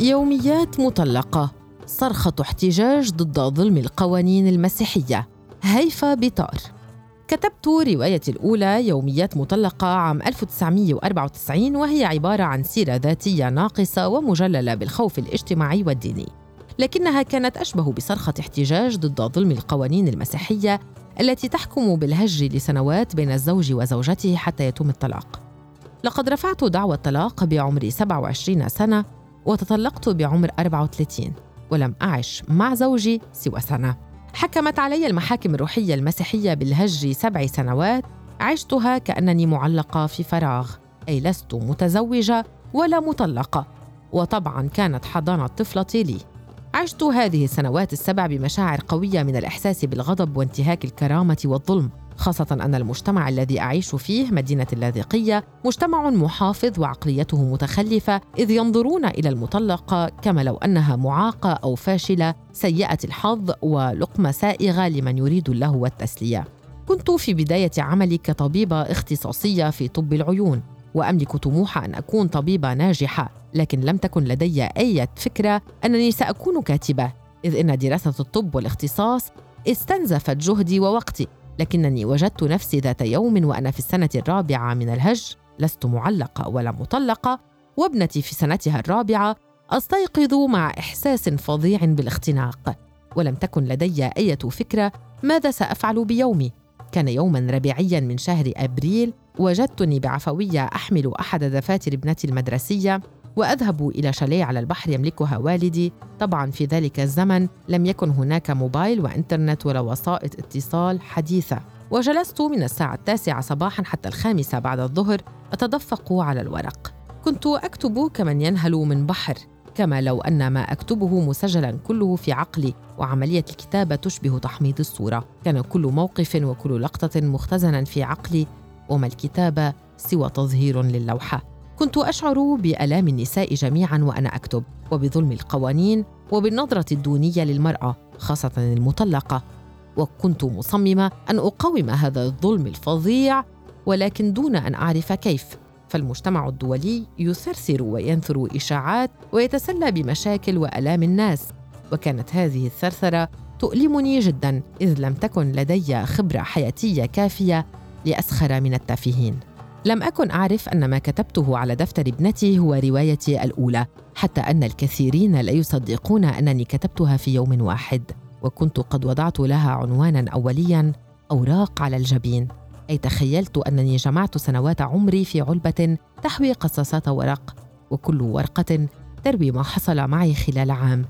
يوميات مطلقة صرخة احتجاج ضد ظلم القوانين المسيحية. هيفا بيطار. كتبت روايتي الأولى يوميات مطلقة عام 1994 وهي عبارة عن سيرة ذاتية ناقصة ومجللة بالخوف الاجتماعي والديني. لكنها كانت أشبه بصرخة احتجاج ضد ظلم القوانين المسيحية التي تحكم بالهجر لسنوات بين الزوج وزوجته حتى يتم الطلاق. لقد رفعت دعوى الطلاق بعمر 27 سنة وتطلقت بعمر 34 ولم أعش مع زوجي سوى سنة. حكمت علي المحاكم الروحية المسيحية بالهجر سبع سنوات. عشتها كأنني معلقة في فراغ. أي لست متزوجة ولا مطلقة. وطبعا كانت حضانة طفلتي لي. عشت هذه السنوات السبع بمشاعر قوية من الإحساس بالغضب وانتهاك الكرامة والظلم. خاصة أن المجتمع الذي أعيش فيه مدينة اللاذقية مجتمع محافظ وعقليته متخلفة إذ ينظرون إلى المطلقة كما لو أنها معاقة أو فاشلة سيئة الحظ ولقمة سائغة لمن يريد اللهو والتسلية. كنت في بداية عملي كطبيبة اختصاصية في طب العيون وأملك طموح أن أكون طبيبة ناجحة لكن لم تكن لدي أي فكرة أنني سأكون كاتبة إذ إن دراسة الطب والاختصاص استنزفت جهدي ووقتي لكنني وجدت نفسي ذات يوم وأنا في السنة الرابعة من الهج لست معلقة ولا مطلقة وابنتي في سنتها الرابعة أستيقظ مع إحساس فظيع بالاختناق. ولم تكن لدي أي فكرة ماذا سأفعل بيومي. كان يوما ربيعيا من شهر أبريل وجدتني بعفوية أحمل أحد دفاتر ابنتي المدرسية وأذهب إلى شاليه على البحر يملكها والدي. طبعا في ذلك الزمن لم يكن هناك موبايل وإنترنت ولا وسائط اتصال حديثة. وجلست من الساعة التاسعة صباحا حتى الخامسة بعد الظهر أتدفق على الورق. كنت أكتب كمن ينهل من بحر كما لو أن ما أكتبه مسجلا كله في عقلي وعملية الكتابة تشبه تحميض الصورة. كان كل موقف وكل لقطة مختزنا في عقلي وما الكتابة سوى تظهير للوحة. كنت أشعر بآلام النساء جميعا وأنا أكتب وبظلم القوانين وبالنظرة الدونية للمرأة خاصة المطلقة. وكنت مصممة أن أقاوم هذا الظلم الفظيع ولكن دون أن أعرف كيف. فالمجتمع الدولي يثرثر وينثر إشاعات ويتسلى بمشاكل وآلام الناس. وكانت هذه الثرثرة تؤلمني جدا إذ لم تكن لدي خبرة حياتية كافية لأسخر من التافهين. لم أكن أعرف أن ما كتبته على دفتر ابنتي هو روايتي الأولى حتى أن الكثيرين لا يصدقون أنني كتبتها في يوم واحد وكنت قد وضعت لها عنوانا أوليا أوراق على الجبين. أي تخيلت أنني جمعت سنوات عمري في علبة تحوي قصاصات ورق وكل ورقة تروي ما حصل معي خلال عام.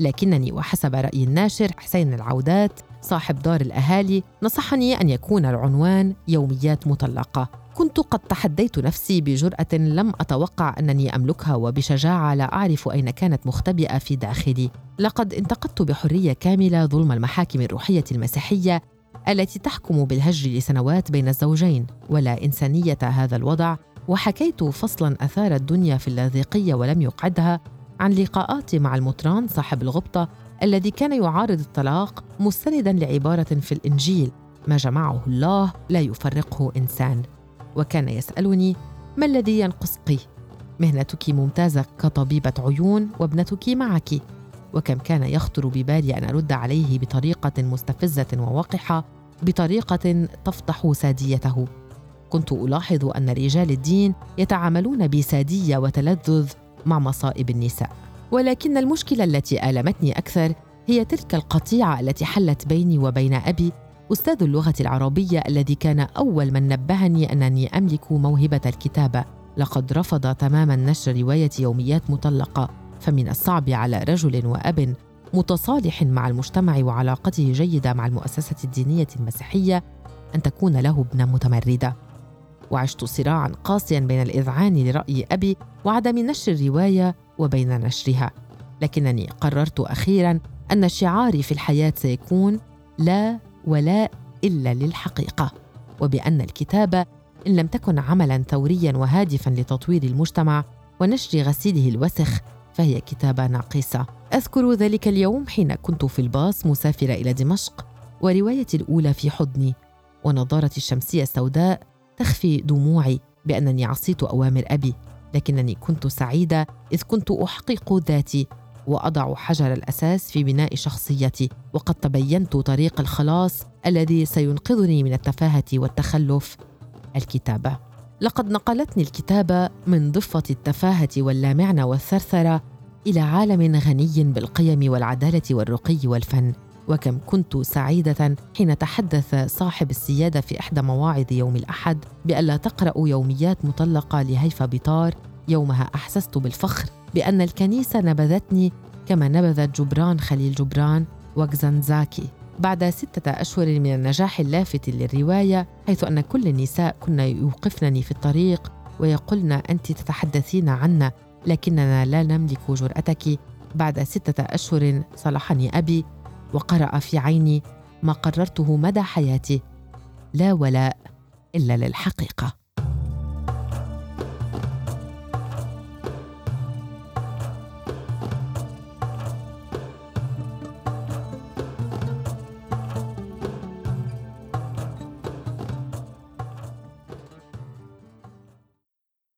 لكنني وحسب رأي الناشر حسين العودات صاحب دار الأهالي نصحني أن يكون العنوان يوميات مطلقة. كنت قد تحديت نفسي بجرأة لم أتوقع أنني أملكها وبشجاعة لا أعرف أين كانت مختبئة في داخلي. لقد انتقدت بحرية كاملة ظلم المحاكم الروحية المسيحية التي تحكم بالهجر لسنوات بين الزوجين ولا إنسانية هذا الوضع وحكيت فصلا أثار الدنيا في اللاذقية ولم يقعدها عن لقاءاتي مع المطران صاحب الغبطة الذي كان يعارض الطلاق مستندا لعبارة في الإنجيل ما جمعه الله لا يفرقه إنسان. وكان يسألني ما الذي ينقصك؟ مهنتك ممتازة كطبيبة عيون وابنتك معك. وكم كان يخطر ببالي أن أرد عليه بطريقة مستفزة ووقحة بطريقة تفضح ساديته. كنت ألاحظ أن رجال الدين يتعاملون بسادية وتلذذ مع مصائب النساء. ولكن المشكلة التي آلمتني أكثر هي تلك القطيعة التي حلت بيني وبين أبي أستاذ اللغة العربية الذي كان أول من نبهني أنني أملك موهبة الكتابة لقد رفض تماما نشر رواية يوميات مطلقة فمن الصعب على رجل وأب متصالح مع المجتمع وعلاقته جيدة مع المؤسسة الدينية المسيحية أن تكون له ابنة متمردة. وعشت صراعا قاسيا بين الإذعان لرأي أبي وعدم نشر الرواية وبين نشرها. لكنني قررت أخيرا أن شعاري في الحياة سيكون لا ولا إلا للحقيقة وبأن الكتابه إن لم تكن عملا ثوريا وهادفا لتطوير المجتمع ونشر غسيله الوسخ فهي كتابة ناقصة. أذكر ذلك اليوم حين كنت في الباص مسافرة إلى دمشق وروايتي الأولى في حضني ونظارتي الشمسية السوداء تخفي دموعي بأنني عصيت أوامر أبي لكنني كنت سعيدة إذ كنت أحقق ذاتي واضع حجر الأساس في بناء شخصيتي وقد تبينت طريق الخلاص الذي سينقذني من التفاهة والتخلف. الكتابة. لقد نقلتني الكتابة من ضفة التفاهة واللامعنه والثرثرة إلى عالم غني بالقيم والعدالة والرقي والفن. وكم كنت سعيدة حين تحدث صاحب السيادة في إحدى مواعظ يوم الأحد بألا تقرأ يوميات مطلقة لهيفا بيطار يومها أحسست بالفخر بأن الكنيسة نبذتني كما نبذت جبران خليل جبران وكزنزاكي بعد ستة أشهر من النجاح اللافت للرواية حيث أن كل النساء كن يوقفنني في الطريق ويقولن أنت تتحدثين عنا لكننا لا نملك جرأتك. بعد ستة أشهر صلحني أبي وقرأ في عيني ما قررته مدى حياتي. لا ولاء إلا للحقيقة.